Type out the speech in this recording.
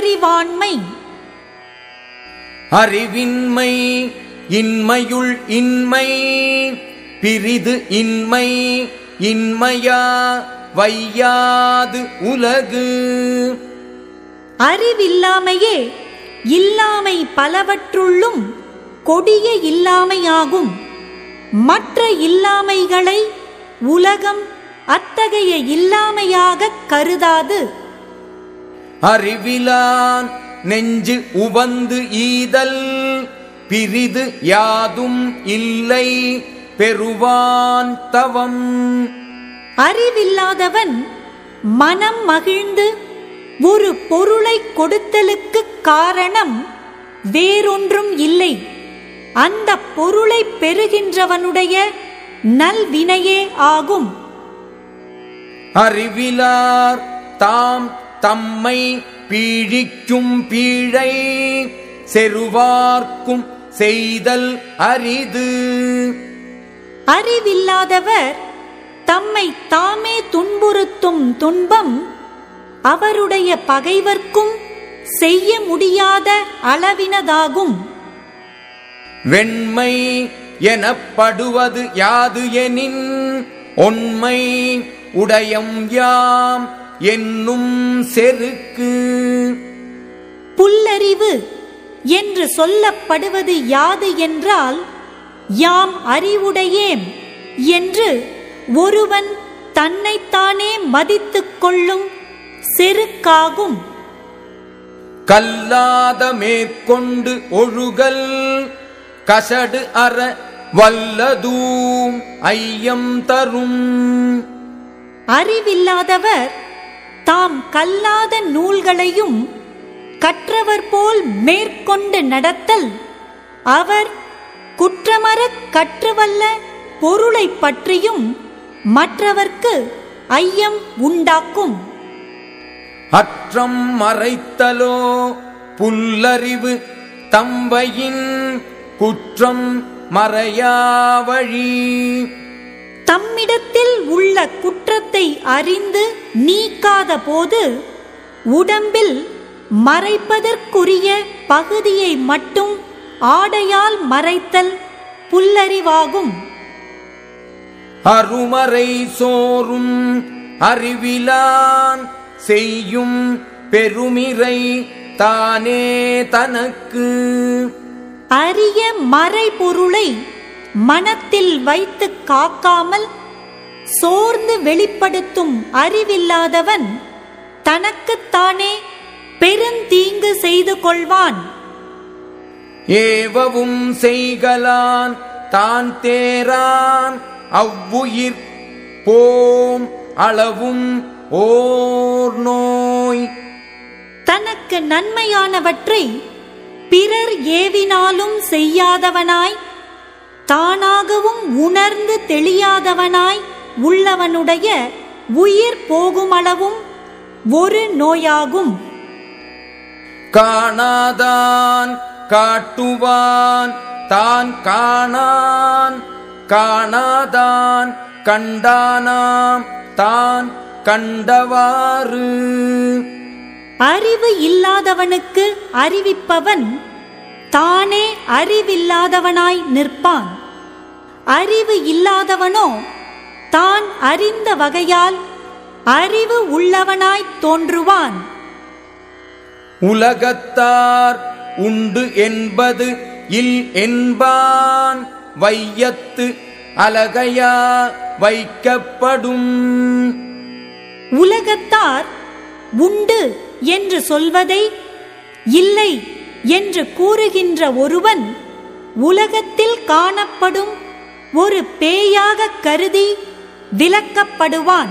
புல்லறிவாண்மை அறிவின்மை இன்மையுள் இன்மை பிரிது இன்மை இன்மையா வையாது உலகு. அறிவில்லாமையே இல்லாமை பலவற்றுள்ளும் கொடிய இல்லாமையாகும். மற்ற இல்லாமைகளை உலகம் அத்தகைய இல்லாமையாகக் கருதாது. அறிவிலான் நெஞ்சு உவந்து ஈதல் பிரிது யாதும் இல்லை பெறுவான் தவம். அறிவில்லாதவன் மனம் மகிழ்ந்து ஒரு பொருளை கொடுத்தலுக்குக் காரணம் வேறொன்றும் இல்லை. அந்த பொருளை பெறுகின்றவனுடைய நல்வினையே ஆகும். அறிவிலார் தாம் தம்மை பீழிக்கும் பீழை செருவார்க்கும் செய்தல் அரிது. அறிவில்லாதவர் தம்மை தாமே துன்புறுத்தும் துன்பம் அவருடைய பகைவர்க்கும் செய்ய முடியாத அளவினதாகும். வெண்மை எனப்படுவது யாது எனின் ஒன்மை உடையம் யாம் என்னும் செருக்கு. புல்லறிவு என்று சொல்லப்படுவது யாது என்றால் யாம் அறிவுடையேம் என்று ஒருவன் தன்னைத்தானே மதித்துக் கொள்ளும் செருக்காகும். கல்லாத மேற்கொண்டு ஒழுகல் கசடு அற வல்லதூம் ஐயம் தரும். அறிவில்லாதவர் தாம் கல்லாத நூல்களையும் கற்றவர் போல் மேற்கொண்டு நடத்தல் அவர் குற்றமறக் கற்றுவல்ல பொருளைப் பற்றியும் மற்றவர்க்கு ஐயம் உண்டாக்கும். அற்றம் மறைத்தலோ புல்லறிவு தம்பையின் குற்றம் மறையாவழி தம்மிடத்தில் உள்ள குற்றத்தை அறிந்து நீக்காத போது உடம்பில் மறைப்பதற்குரிய பகுதியை மட்டும் ஆடையால் மறைத்தல் புல்லறிவாகும். அருமறை சோறும் அறிவிலான் செய்யும் பெருமிரை தானே தனக்கு. அரிய மறைபொருளை மனத்தில் வைத்து காக்காமல் சோர்ந்து வெளிப்படுத்தும் அறிவில்லாதவன் தனக்குத்தானே பெருந்தீங்கு செய்து கொள்வான். ஏவவும் செய்கலான் தான் தேரான் அவ்வுயிர் போம் அளவும் ஓர் நோய். தனக்கு நன்மையானவற்றை பிறர் ஏவினாலும் செய்யாதவனாய் தானாகவும் உணர்ந்து தெளியாதவனாய் உள்ளவனுடைய உயிர் போகுமளவும் ஒரு நோயாகும். காணாதான் காட்டுவான் தான் காணான் காணாதான் கண்டானாம் தான் கண்டவாறு. அறிவு இல்லாதவனுக்கு அறிவிப்பவன் தானே அறிவில்லாதவனாய் நிற்பான். அறிவு இல்லாதவனோ தான் அறிந்த வகையால் அறிவு உள்ளவனாய் தோன்றுவான். உலகத்தார் உண்டு என்பது இல் என்பான். வையத்து அலகையா வைக்கப்படும். உலகத்தார் உண்டு என்று சொல்வதை இல்லை என்று கூறுகின்ற ஒருவன் உலகத்தில் காணப்படும் ஒரு பேயாக கருதி விலக்கப்படுவான்